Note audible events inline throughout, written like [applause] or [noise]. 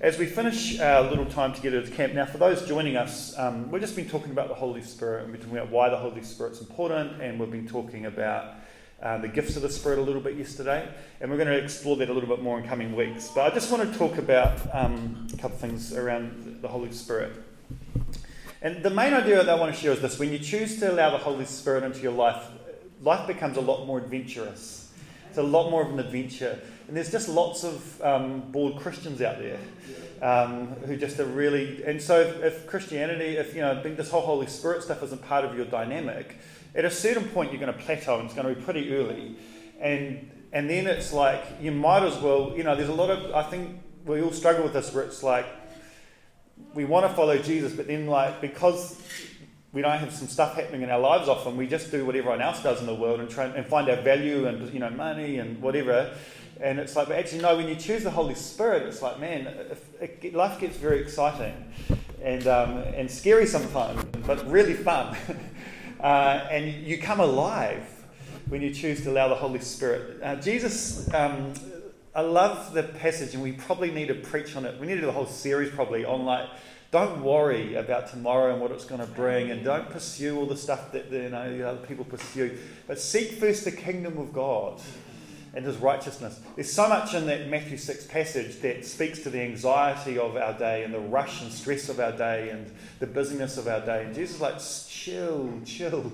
as we finish our little time together at camp, now for those joining us, um, we've just been talking about the Holy Spirit and we're talking about why the Holy Spirit's important, and we've been talking about uh, the gifts of the Spirit a little bit yesterday, and we're going to explore that a little bit more in coming weeks. But I just want to talk about um, a couple of things around the Holy Spirit. And the main idea that I want to share is this when you choose to allow the Holy Spirit into your life, life becomes a lot more adventurous. It's a lot more of an adventure. And there's just lots of um, bored Christians out there um, who just are really. And so, if, if, Christianity, if you know, this whole Holy Spirit stuff isn't part of your dynamic, at a certain point you're going to plateau, and it's going to be pretty early. And and then it's like you might as well. You know, there's a lot of. I think we all struggle with this, where it's like we want to follow Jesus, but then like because we don't have some stuff happening in our lives often, we just do what everyone else does in the world and try and find our value and you know money and whatever and it's like, but actually, no, when you choose the Holy Spirit, it's like, man, it, life gets very exciting and, um, and scary sometimes, but really fun. [laughs] uh, and you come alive when you choose to allow the Holy Spirit. Uh, Jesus, um, I love the passage, and we probably need to preach on it. We need to do a whole series probably on like, don't worry about tomorrow and what it's going to bring, and don't pursue all the stuff that you know other people pursue, but seek first the kingdom of God and his righteousness. There's so much in that Matthew 6 passage that speaks to the anxiety of our day and the rush and stress of our day and the busyness of our day. And Jesus is like, chill, chill.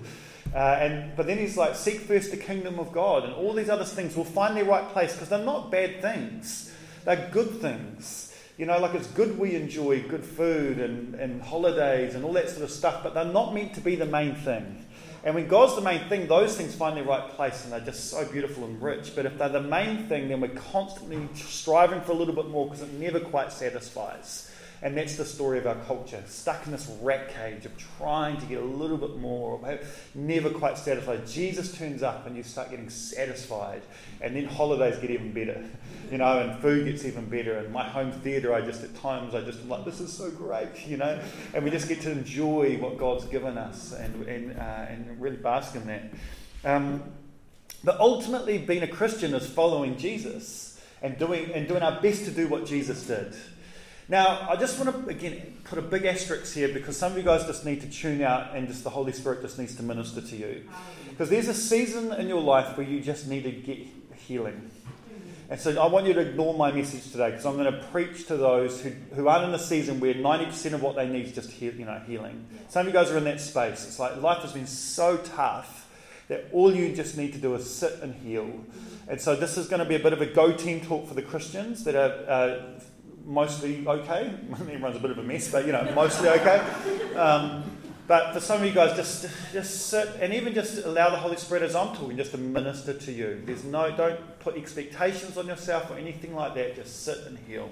Uh, and but then he's like, seek first the kingdom of God, and all these other things will find their right place because they're not bad things; they're good things. You know, like it's good we enjoy good food and, and holidays and all that sort of stuff, but they're not meant to be the main thing. And when God's the main thing, those things find their right place and they're just so beautiful and rich. But if they're the main thing, then we're constantly striving for a little bit more because it never quite satisfies. And that's the story of our culture, stuck in this rat cage of trying to get a little bit more, never quite satisfied. Jesus turns up and you start getting satisfied, and then holidays get even better, you know, and food gets even better. And my home theatre, I just at times I just am like, this is so great, [laughs] you know, and we just get to enjoy what God's given us and and uh, and really bask in that. Um, but ultimately, being a Christian is following Jesus and doing and doing our best to do what Jesus did. Now, I just want to, again, put a big asterisk here because some of you guys just need to tune out and just the Holy Spirit just needs to minister to you. Because there's a season in your life where you just need to get healing. And so I want you to ignore my message today because I'm going to preach to those who, who aren't in a season where 90% of what they need is just heal, you know, healing. Some of you guys are in that space. It's like life has been so tough that all you just need to do is sit and heal. And so this is going to be a bit of a go team talk for the Christians that are uh, mostly okay. [laughs] Everyone's a bit of a mess, but you know, mostly okay. Um, but for some of you guys, just just sit and even just allow the Holy Spirit as I'm talking, just to minister to you. There's no, don't put expectations on yourself or anything like that. Just sit and heal.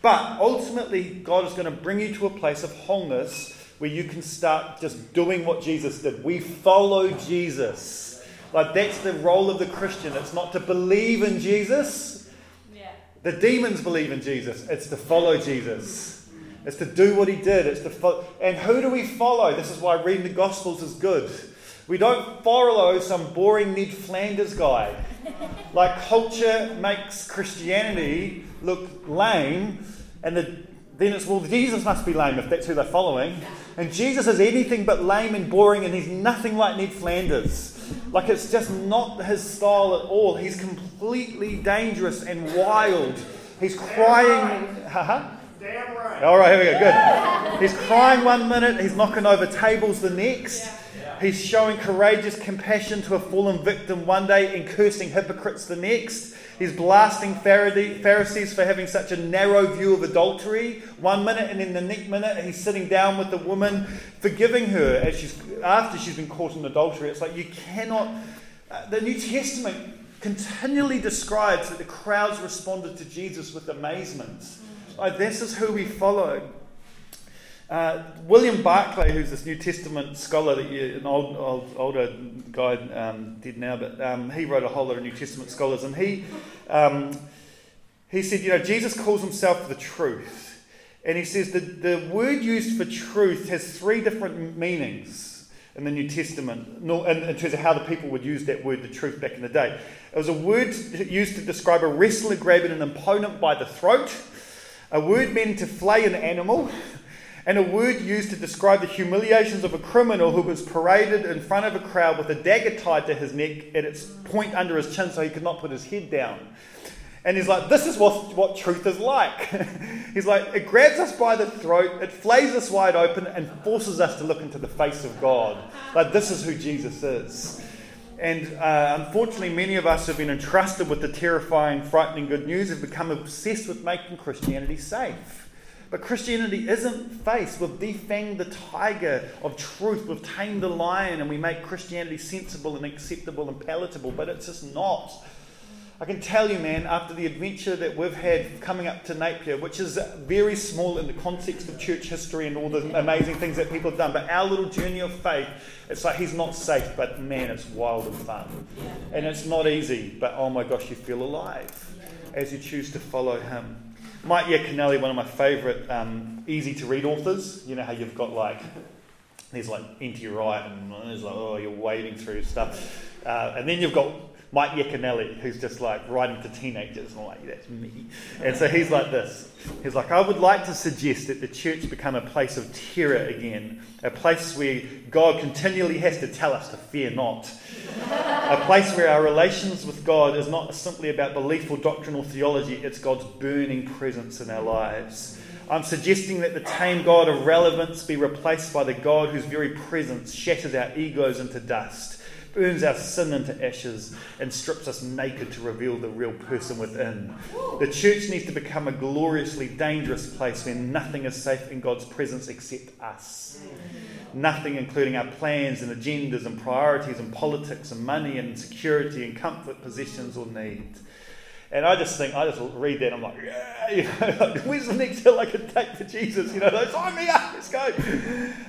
But ultimately, God is going to bring you to a place of wholeness where you can start just doing what Jesus did. We follow Jesus. Like that's the role of the Christian. It's not to believe in Jesus the demons believe in Jesus. It's to follow Jesus. It's to do what he did. It's to follow. And who do we follow? This is why reading the Gospels is good. We don't follow some boring Ned Flanders guy. Like culture makes Christianity look lame, and the, then it's well, Jesus must be lame if that's who they're following. And Jesus is anything but lame and boring, and he's nothing like Ned Flanders. Like it's just not his style at all. He's completely dangerous and wild. He's crying. Haha. Damn right. All right, here we go. Good. He's crying one minute, he's knocking over tables the next. He's showing courageous compassion to a fallen victim one day and cursing hypocrites the next. He's blasting Pharisees for having such a narrow view of adultery one minute, and in the next minute, he's sitting down with the woman, forgiving her as she's, after she's been caught in adultery. It's like you cannot. Uh, the New Testament continually describes that the crowds responded to Jesus with amazement. Like, this is who we follow. Uh, William Barclay, who's this New Testament scholar that you, an old, old older guy um, did now, but um, he wrote a whole lot of New Testament scholars, and he um, he said, you know, Jesus calls himself the truth, and he says that the word used for truth has three different meanings in the New Testament, in terms of how the people would use that word, the truth, back in the day. It was a word used to describe a wrestler grabbing an opponent by the throat a word meant to flay an animal, and a word used to describe the humiliations of a criminal who was paraded in front of a crowd with a dagger tied to his neck at its point under his chin so he could not put his head down. And he's like, this is what, what truth is like. [laughs] he's like, it grabs us by the throat, it flays us wide open, and forces us to look into the face of God. Like, this is who Jesus is. And uh, unfortunately, many of us have been entrusted with the terrifying, frightening good news, have become obsessed with making Christianity safe. But Christianity isn't faced. We've defanged the tiger of truth. We've tamed the lion and we make Christianity sensible and acceptable and palatable, but it's just not. I can tell you, man, after the adventure that we've had coming up to Napier, which is very small in the context of church history and all the amazing things that people have done, but our little journey of faith, it's like he's not safe, but man, it's wild and fun. And it's not easy, but oh my gosh, you feel alive as you choose to follow him. Mike Yaconelli, one of my favourite um, easy to read authors. You know how you've got like, there's like Into Your Wright, and there's like, oh, you're wading through stuff. Uh, and then you've got Mike Yaconelli, who's just like writing to teenagers, and I'm like, that's me. And so he's like this. He's like, I would like to suggest that the church become a place of terror again, a place where God continually has to tell us to fear not, a place where our relations with God is not simply about belief or doctrinal theology, it's God's burning presence in our lives. I'm suggesting that the tame God of relevance be replaced by the God whose very presence shatters our egos into dust burns our sin into ashes, and strips us naked to reveal the real person within. The church needs to become a gloriously dangerous place where nothing is safe in God's presence except us. Nothing, including our plans and agendas and priorities and politics and money and security and comfort, possessions, or needs. And I just think, I just read that and I'm like, yeah, [laughs] you know, like, where's the next hill I can take to Jesus? You know, like, sign me up, let's go.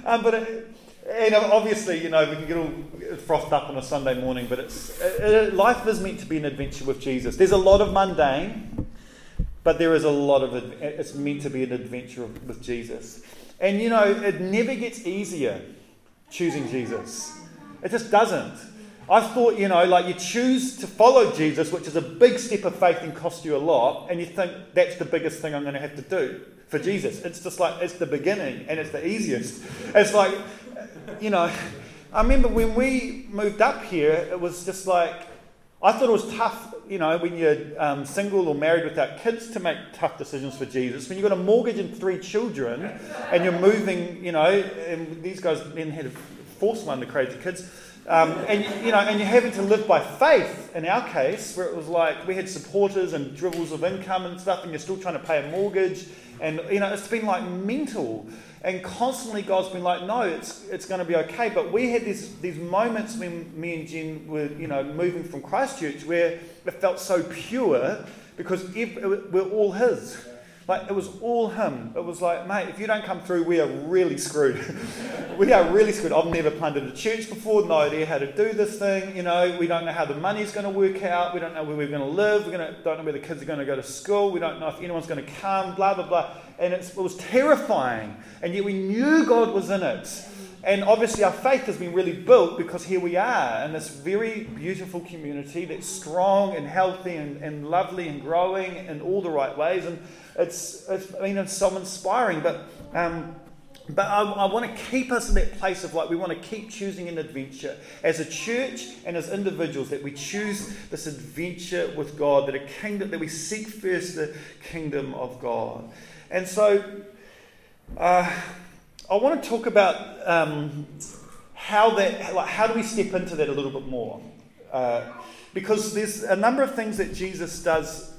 Um, but it, and obviously, you know, we can get all frothed up on a Sunday morning, but it's uh, uh, life is meant to be an adventure with Jesus. There's a lot of mundane, but there is a lot of it's meant to be an adventure with Jesus. And you know, it never gets easier choosing Jesus. It just doesn't. I thought, you know, like you choose to follow Jesus, which is a big step of faith and costs you a lot, and you think that's the biggest thing I'm going to have to do for Jesus. It's just like it's the beginning and it's the easiest. It's like you know, I remember when we moved up here, it was just like, I thought it was tough, you know, when you're um, single or married without kids to make tough decisions for Jesus. When you've got a mortgage and three children and you're moving, you know, and these guys then had to force one, to create the kids. Um, and you know, and you're having to live by faith. In our case, where it was like we had supporters and dribbles of income and stuff, and you're still trying to pay a mortgage, and you know, it's been like mental. And constantly God's been like, no, it's, it's going to be okay. But we had these, these moments when me and Jen were, you know, moving from Christchurch where it felt so pure because we're all His. Like, it was all Him. It was like, mate, if you don't come through, we are really screwed. [laughs] we are really screwed. I've never planted a church before, no idea how to do this thing. You know, we don't know how the money's going to work out. We don't know where we're going to live. We don't know where the kids are going to go to school. We don't know if anyone's going to come, blah, blah, blah and it was terrifying. And yet we knew God was in it. And obviously, our faith has been really built because here we are in this very beautiful community that's strong and healthy and, and lovely and growing in all the right ways. And it's, it's it's so inspiring. But, um, but I, I want to keep us in that place of like, we want to keep choosing an adventure as a church and as individuals, that we choose this adventure with God, that a kingdom, that we seek first the kingdom of God. And so uh, I want to talk about um, how that, like, how do we step into that a little bit more? Uh, because there's a number of things that Jesus does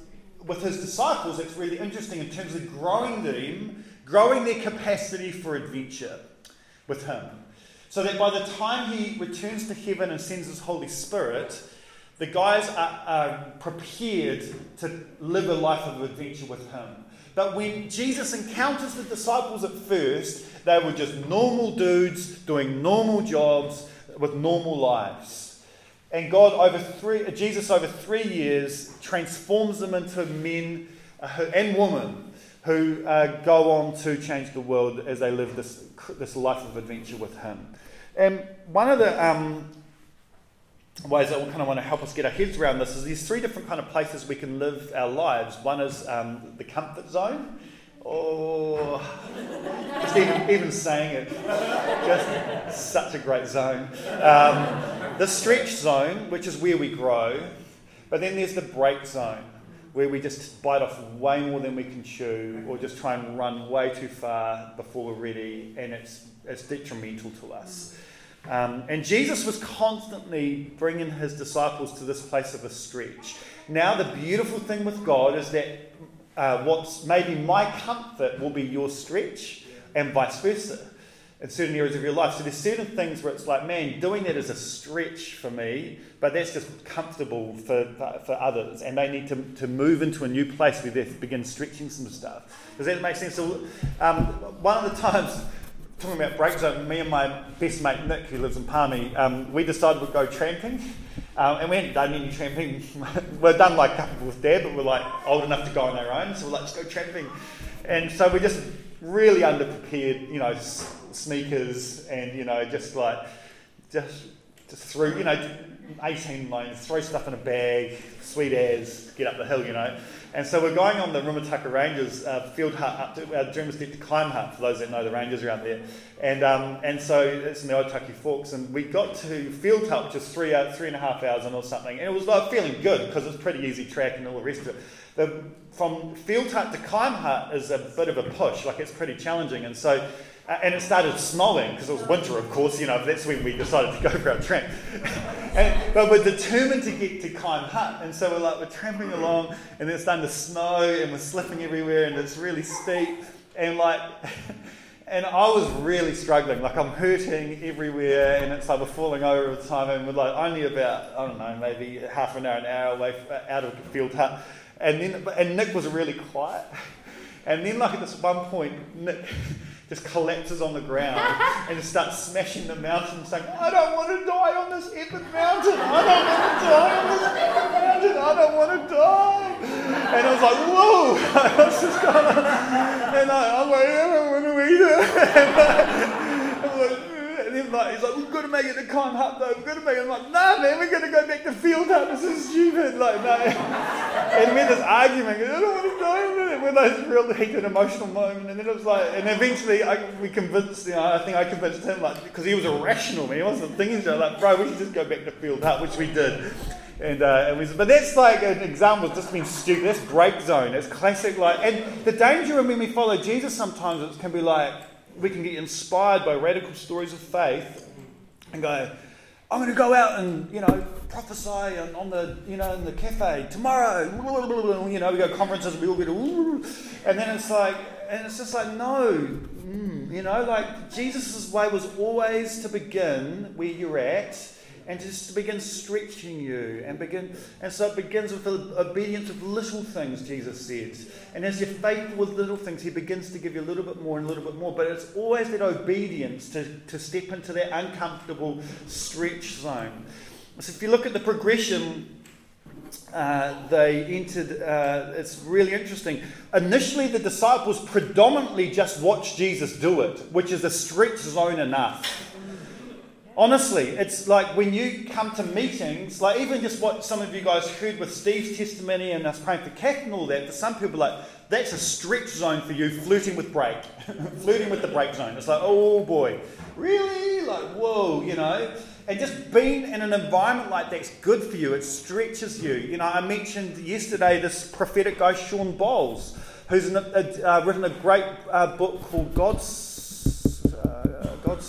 with his disciples that's really interesting in terms of growing them, growing their capacity for adventure with him. So that by the time he returns to heaven and sends his Holy Spirit, the guys are, are prepared to live a life of adventure with him. But when Jesus encounters the disciples at first, they were just normal dudes doing normal jobs with normal lives. And God, over three, Jesus, over three years, transforms them into men uh, and women who uh, go on to change the world as they live this, this life of adventure with Him. And one of the um, ways that we kind of want to help us get our heads around this is there's three different kind of places we can live our lives. One is um, the comfort zone, Oh, just even, even saying it, just such a great zone. Um, the stretch zone, which is where we grow, but then there's the break zone, where we just bite off way more than we can chew, or just try and run way too far before we're ready, and it's, it's detrimental to us. Um, and Jesus was constantly bringing his disciples to this place of a stretch. Now, the beautiful thing with God is that uh, what's maybe my comfort will be your stretch, and vice versa in certain areas of your life. So there's certain things where it's like, man, doing that is a stretch for me, but that's just comfortable for, for others. And they need to, to move into a new place where they begin stretching some stuff. Does that make sense? So, um, one of the [laughs] times, talking about break zone, me and my best mate Nick, who lives in Palmy, um, we decided we'd go tramping. Um, and we hadn't done any tramping. [laughs] we'd done like a couple with dad, but we're like old enough to go on our own. So we're like, let's go tramping. And so we're just really underprepared, you know, sneakers and, you know, just like, just, just threw, you know, 18 lines, throw stuff in a bag, sweet as, get up the hill, you know. And so we're going on the Rimutaka Ranges uh, field hut up to uh, Dermot to Kime Hut, for those that know the ranges around there. And, um, and so it's in the Otaki Forks, and we got to field hut, which is three, uh, three and a half hours or something, and it was like feeling good because it's pretty easy track and all the rest of it. The, from field hut to Kime Hut is a bit of a push, like it's pretty challenging. And so uh, and it started snowing because it was winter, of course. You know, that's when we decided to go for our tramp. [laughs] and, but we're determined to get to Kime Hut, and so we're like we're tramping along, and it's starting to snow, and we're slipping everywhere, and it's really steep, and like. [laughs] And I was really struggling, like I'm hurting everywhere, and it's like we're falling over all the time, and we're like only about I don't know, maybe half an hour, an hour away out of the field hut, and then and Nick was really quiet, [laughs] and then like at this one point, Nick just collapses on the ground [laughs] and just starts smashing the mountain, saying, I don't want to die on this epic mountain. I don't want to die on this epic mountain. I don't want to die. And I was like, whoa, [laughs] what's just going on? And I, I'm like, I don't want to either. And I, I'm like, and then like, he's like, we've got to make it to Kime Hut though, we've got to make it. I'm like, nah man, we're going to go back to Field Hut, this is stupid. Like, no. [laughs] And we had this argument, I don't want to die, with this real heated emotional moment. And then it was like, and eventually I, we convinced, you know, I think I convinced him, like, because he was irrational, man, he wasn't thinking so, like, bro, we should just go back to Field Hut, which we did. And, uh, and we, but that's like an example of just being stupid. That's break zone. It's classic. Like, and the danger of when we follow Jesus sometimes it can be like, we can get inspired by radical stories of faith and go, I'm going to go out and, you know, prophesy on the, you know, in the cafe tomorrow. You know, we go conferences, we all get, and then it's like, and it's just like, no, mm, you know, like Jesus' way was always to begin where you're at and just to begin stretching you and begin and so it begins with the obedience of little things jesus says and as you're faithful with little things he begins to give you a little bit more and a little bit more but it's always that obedience to, to step into that uncomfortable stretch zone so if you look at the progression uh, they entered, uh, it's really interesting. Initially, the disciples predominantly just watched Jesus do it, which is a stretch zone enough. Honestly, it's like when you come to meetings, like even just what some of you guys heard with Steve's testimony and us praying for Kath and all that, for some people, like, that's a stretch zone for you, flirting with break. [laughs] flirting with the break zone. It's like, oh boy, really? Like, whoa, you know? And just being in an environment like that's good for you. It stretches you. You know, I mentioned yesterday this prophetic guy, Shawn Bolz, who's a, uh, written a great uh, book called God's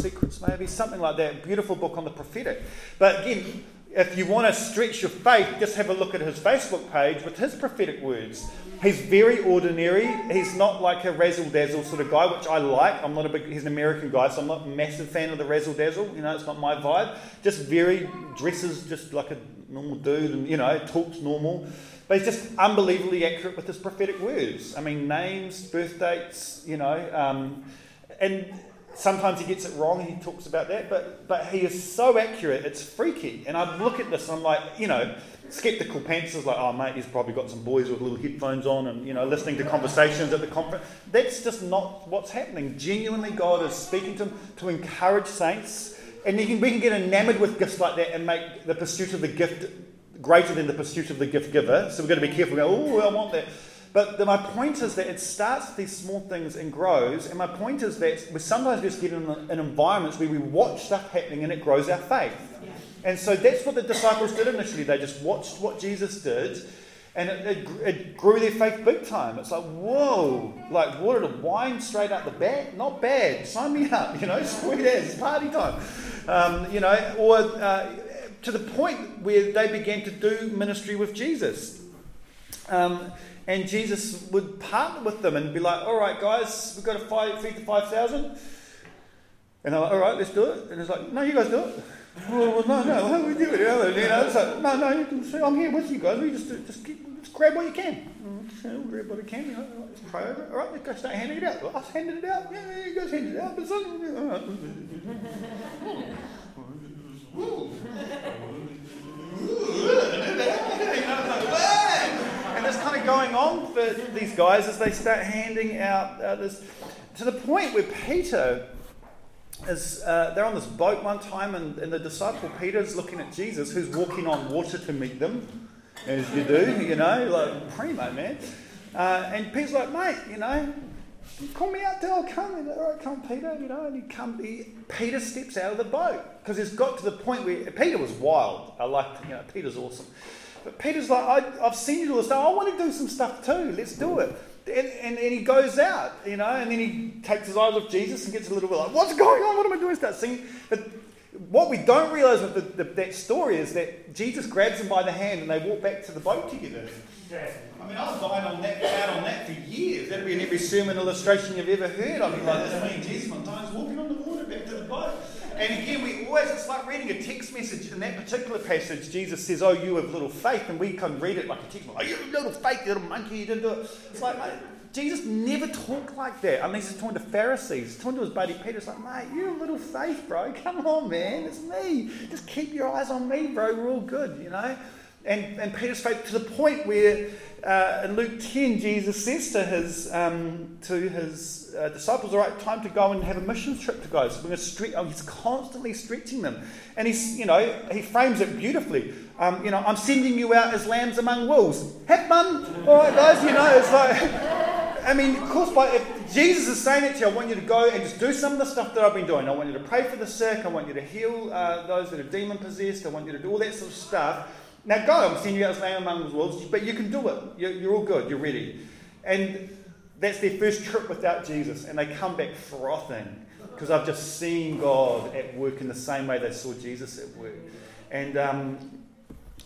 Secrets, maybe, something like that. Beautiful book on the prophetic. But again, if you want to stretch your faith, just have a look at his Facebook page with his prophetic words. He's very ordinary. He's not like a razzle dazzle sort of guy, which I like. I'm not a big, he's an American guy, so I'm not a massive fan of the razzle dazzle. You know, it's not my vibe. Just very, dresses just like a normal dude and, you know, talks normal. But he's just unbelievably accurate with his prophetic words. I mean, names, birth dates, you know, um, and Sometimes he gets it wrong, he talks about that, but, but he is so accurate, it's freaky. And I look at this and I'm like, you know, skeptical pants is like, oh, mate, he's probably got some boys with little headphones on and, you know, listening to conversations at the conference. That's just not what's happening. Genuinely, God is speaking to him to encourage saints. And can, we can get enamored with gifts like that and make the pursuit of the gift greater than the pursuit of the gift giver. So we've got to be careful. We go, oh, I want that. But the, my point is that it starts with these small things and grows. And my point is that we sometimes just get in, in environments where we watch stuff happening and it grows our faith. Yeah. And so that's what the disciples did initially. They just watched what Jesus did and it, it, it, grew their faith big time. It's like, whoa, like water to wine straight out the bat? Not bad. Sign me up, you know, [laughs] sweet as, party time. Um, you know, or uh, to the point where they began to do ministry with Jesus. Um, and Jesus would partner with them and be like, all right, guys, we've got to fight, feed the 5,000. And they're like, all right, let's do it. And it's like, no, you guys do it. well, well, no, no, how do we do it? You know, it's like, no, no, you can, I'm here with you guys. We just, just keep just grab what you can. Mm, grab what you can. You know, let's pray over it. All right, let's go start handing it out. Well, us handing it out. Yeah, you guys hand it out. But some, that's kind of going on for these guys as they start handing out uh, this to the point where Peter is uh, they're on this boat one time and, and the disciple Peter's looking at Jesus who's walking on water to meet them as you do, you know, like primo, man. Uh, and Peter's like, mate, you know, call me out I'll come. And, All right, come, Peter, you know. And he come, he, Peter steps out of the boat because it's got to the point where Peter was wild. I like, you know, Peter's awesome. But Peter's like, I, have seen you do this stuff. I want to do some stuff too. Let's do it. And, and, and, he goes out, you know, and then he takes his eyes off Jesus and gets a little bit like, what's going on? What am I doing? Start singing. But what we don't realize with the, the, that story is that Jesus grabs him by the hand and they walk back to the boat together. Yeah. I mean, I was dying on that, out on that for years. That'd be in every sermon illustration you've ever heard. I'd be like, this me and Jesus sometimes walking on the water back to the boat. And again, we always, it's like reading a text message. In that particular passage, Jesus says, Oh, you have little faith. And we can read it like a text message. Oh, you have little faith, you little monkey, you didn't do it. It's like, Jesus never talked like that unless he's talking to Pharisees. He's talking to his buddy Peter. It's like, mate, you're a little faith, bro. Come on, man. It's me. Just keep your eyes on me, bro. We're all good, you know? And, and Peter's faith to the point where uh, in Luke 10, Jesus says to his, um, to his uh, disciples, all right, time to go and have a mission trip to go. So we're going to oh, he's constantly stretching them. And he's, you know, he frames it beautifully. Um, you know, I'm sending you out as lambs among wolves. Have fun. All right, guys, you know, it's like... [laughs] I mean, of course, but if Jesus is saying it to you, I want you to go and just do some of the stuff that I've been doing. I want you to pray for the sick. I want you to heal uh, those that are demon possessed. I want you to do all that sort of stuff. Now go. I'm sending you out as lamb among the wolves, but you can do it. You're, you're all good. You're ready. And that's their first trip without Jesus, and they come back frothing because I've just seen God at work in the same way they saw Jesus at work. And um,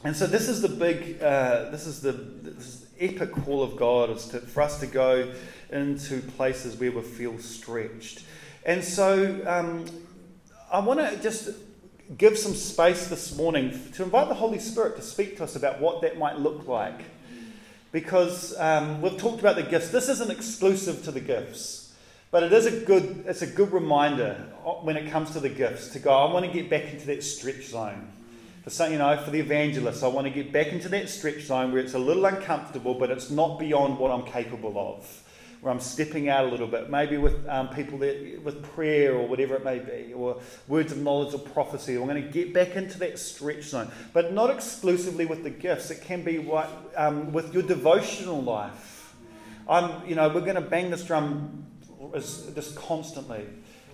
and so this is the big. Uh, this is the this epic call of God is to, for us to go into places where we feel stretched. And so um, I want to just give some space this morning to invite the Holy Spirit to speak to us about what that might look like. Because um, we've talked about the gifts. This isn't exclusive to the gifts, but it is a good, it's a good reminder when it comes to the gifts to go, I want to get back into that stretch zone for some, you know, for the evangelist, I want to get back into that stretch zone where it's a little uncomfortable, but it's not beyond what I'm capable of. Where I'm stepping out a little bit, maybe with um, people that, with prayer or whatever it may be, or words of knowledge or prophecy. I'm going to get back into that stretch zone, but not exclusively with the gifts. It can be what, um, with your devotional life. I'm, you know, we're going to bang this drum just constantly.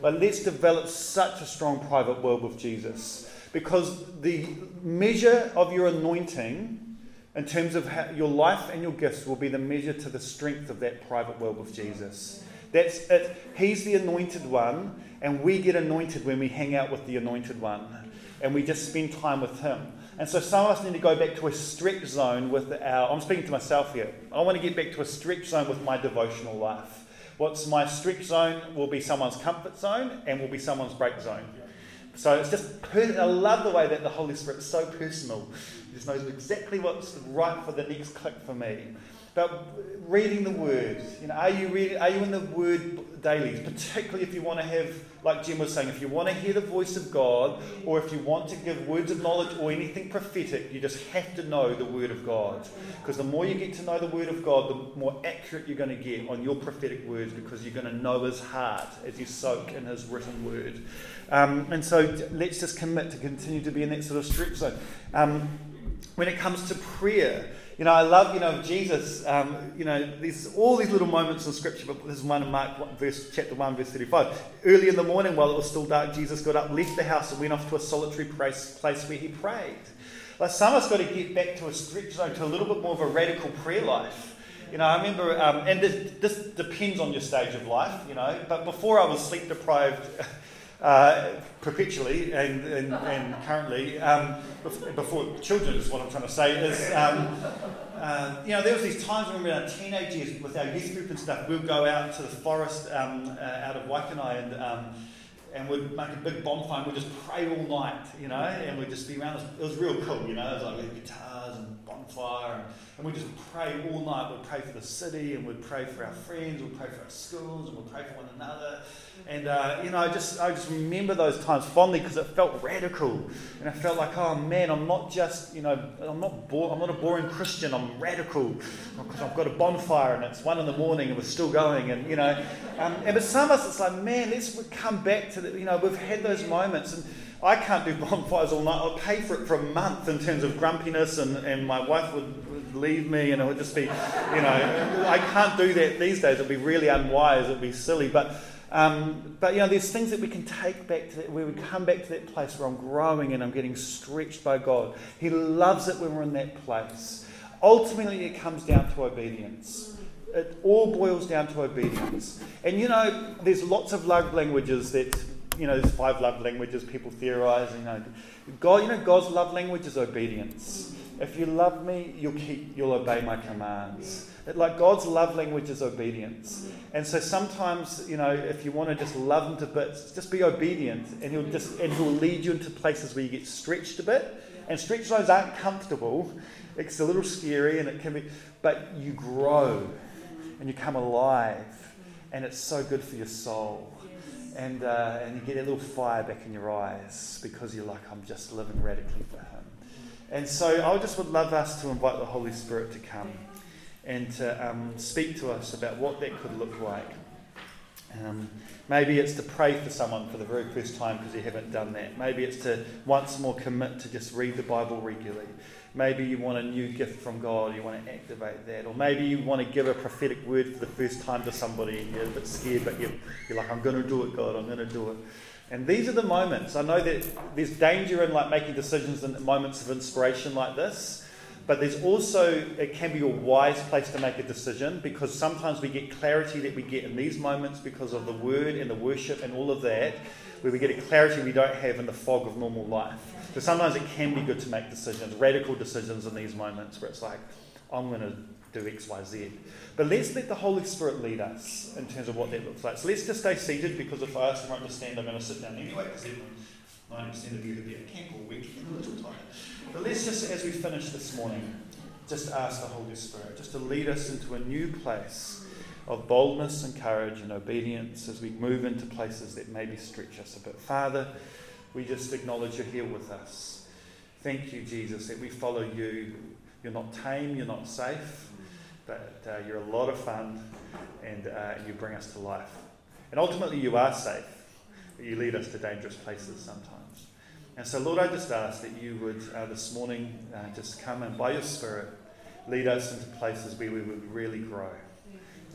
But let's develop such a strong private world with Jesus because the measure of your anointing, in terms of how your life and your gifts, will be the measure to the strength of that private world with Jesus. That's it. He's the anointed one, and we get anointed when we hang out with the anointed one and we just spend time with him. And so some of us need to go back to a stretch zone with our. I'm speaking to myself here. I want to get back to a stretch zone with my devotional life. What's my stretch zone will be someone's comfort zone and will be someone's break zone. So it's just, per- I love the way that the Holy Spirit's so personal. Just knows exactly what's right for the next click for me. But reading the Word, you know, are you reading, are you in the Word daily? Particularly if you want to have, like Jim was saying, if you want to hear the voice of God, or if you want to give words of knowledge or anything prophetic, you just have to know the Word of God. Because the more you get to know the Word of God, the more accurate you're going to get on your prophetic words, because you're going to know His heart as you soak in His written Word. Um, and so let's just commit to continue to be in that sort of stretch zone. Um, when it comes to prayer, You know, I love, you know, Jesus, um, you know, there's all these little moments in Scripture, but there's one in Mark verse, chapter 1, verse 35. Early in the morning, while it was still dark, Jesus got up, left the house, and went off to a solitary place, place where he prayed. Like some of us got to get back to a stretch zone, to a little bit more of a radical prayer life. You know, I remember, um, and this, this, depends on your stage of life, you know, but before I was sleep deprived [laughs] uh, perpetually and, and, and currently, um, before children is what I'm trying to say, is, um, uh, you know, there was these times when we were in our teenage years with our youth group and stuff, we'd go out to the forest um, uh, out of Waikanae and um, and we'd make a big bonfire and we'd just pray all night, you know, and we'd just be around. It was, real cool, you know, it was like guitars and bonfire, and, and we'd just pray all night. We'd pray for the city, and we'd pray for our friends, we'd pray for our schools, and we'd pray for one another. And uh, you know, I just I just remember those times fondly because it felt radical, and I felt like, oh man, I'm not just you know, I'm not bo- I'm not a boring Christian. I'm radical because I've got a bonfire and it's one in the morning and we're still going, and you know, um, and but some of us it's like, man, let's come back to the, you know, we've had those moments and. I can't do bonfires all night. I'll pay for it for a month in terms of grumpiness, and, and my wife would, would leave me, and it would just be, you know, I can't do that these days. It would be really unwise. It would be silly. But um, but you know, there's things that we can take back to that, where we come back to that place where I'm growing and I'm getting stretched by God. He loves it when we're in that place. Ultimately, it comes down to obedience. It all boils down to obedience. And you know, there's lots of love languages that you know, there's five love languages people theorize. You know, God, you know, God's love language is obedience. If you love me, you'll keep, you'll obey my commands. Like God's love language is obedience. And so sometimes, you know, if you want to just love him to bits, just be obedient and he'll just and he'll lead you into places where you get stretched a bit. And stretch zones aren't comfortable. It's a little scary and it can be but you grow and you come alive and it's so good for your soul. And, uh, and you get a little fire back in your eyes because you're like, I'm just living radically for Him. And so I just would love us to invite the Holy Spirit to come and to um, speak to us about what that could look like. Um, maybe it's to pray for someone for the very first time because you haven't done that. Maybe it's to once more commit to just read the Bible regularly. Maybe you want a new gift from God, you want to activate that. Or maybe you want to give a prophetic word for the first time to somebody and you're a bit scared, but you're, you're like, I'm going to do it, God, I'm going to do it. And these are the moments. I know that there's danger in like making decisions in moments of inspiration like this. But there's also, it can be a wise place to make a decision because sometimes we get clarity that we get in these moments because of the word and the worship and all of that, where we get a clarity we don't have in the fog of normal life. So sometimes it can be good to make decisions, radical decisions in these moments where it's like, I'm going to do X, Y, Z. But let's let the Holy Spirit lead us in terms of what that looks like. So let's just stay seated because if I ask everyone to stand, I'm going to sit down anyway because 90% of you have been at camp all week. [laughs] a little tired. But let's just, as we finish this morning, just ask the Holy Spirit just to lead us into a new place of boldness and courage and obedience as we move into places that maybe stretch us a bit. Father, we just acknowledge you're here with us. Thank you, Jesus, that we follow you. You're not tame, you're not safe, but uh, you're a lot of fun and uh, you bring us to life. And ultimately, you are safe, you lead us to dangerous places sometimes. And so, Lord, I just ask that you would uh, this morning uh, just come and by your Spirit lead us into places where we would really grow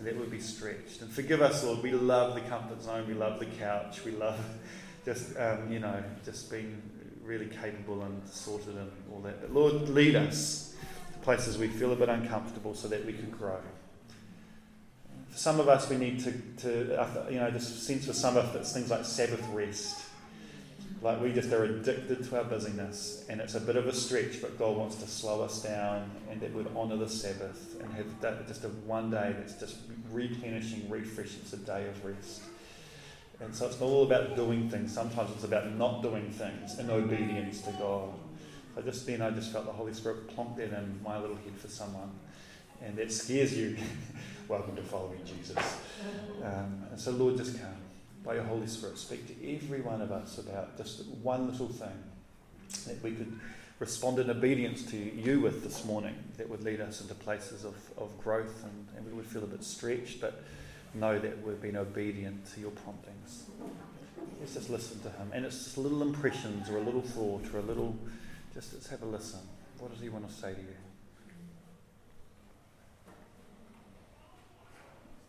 and that would be stretched. And forgive us, Lord, we love the comfort zone, we love the couch, we love [laughs] just, um, you know, just being really capable and sorted and all that. Lord, lead us to places we feel a bit uncomfortable so that we can grow. For some of us, we need to, to uh, you know, just sense for some of us, it's things like Sabbath rest like we just are addicted to our busyness, and it's a bit of a stretch, but God wants to slow us down and that we'd honour the Sabbath and have that, just a one day that's just replenishing, refreshing. It's a day of rest. And so it's not all about doing things. Sometimes it's about not doing things in obedience to God. So just then I just felt the Holy Spirit plonk that in my little head for someone. And that scares you. [laughs] Welcome to following Jesus. Um, and so Lord, just come by your Holy Spirit, speak to every one of us about just one little thing that we could respond in obedience to you with this morning that would lead us into places of, of growth and, and we would feel a bit stretched, but know that we've been obedient to your promptings. Let's just listen to him. And it's just little impressions or a little thought or a little, just let's have a listen. What does he want to say to you?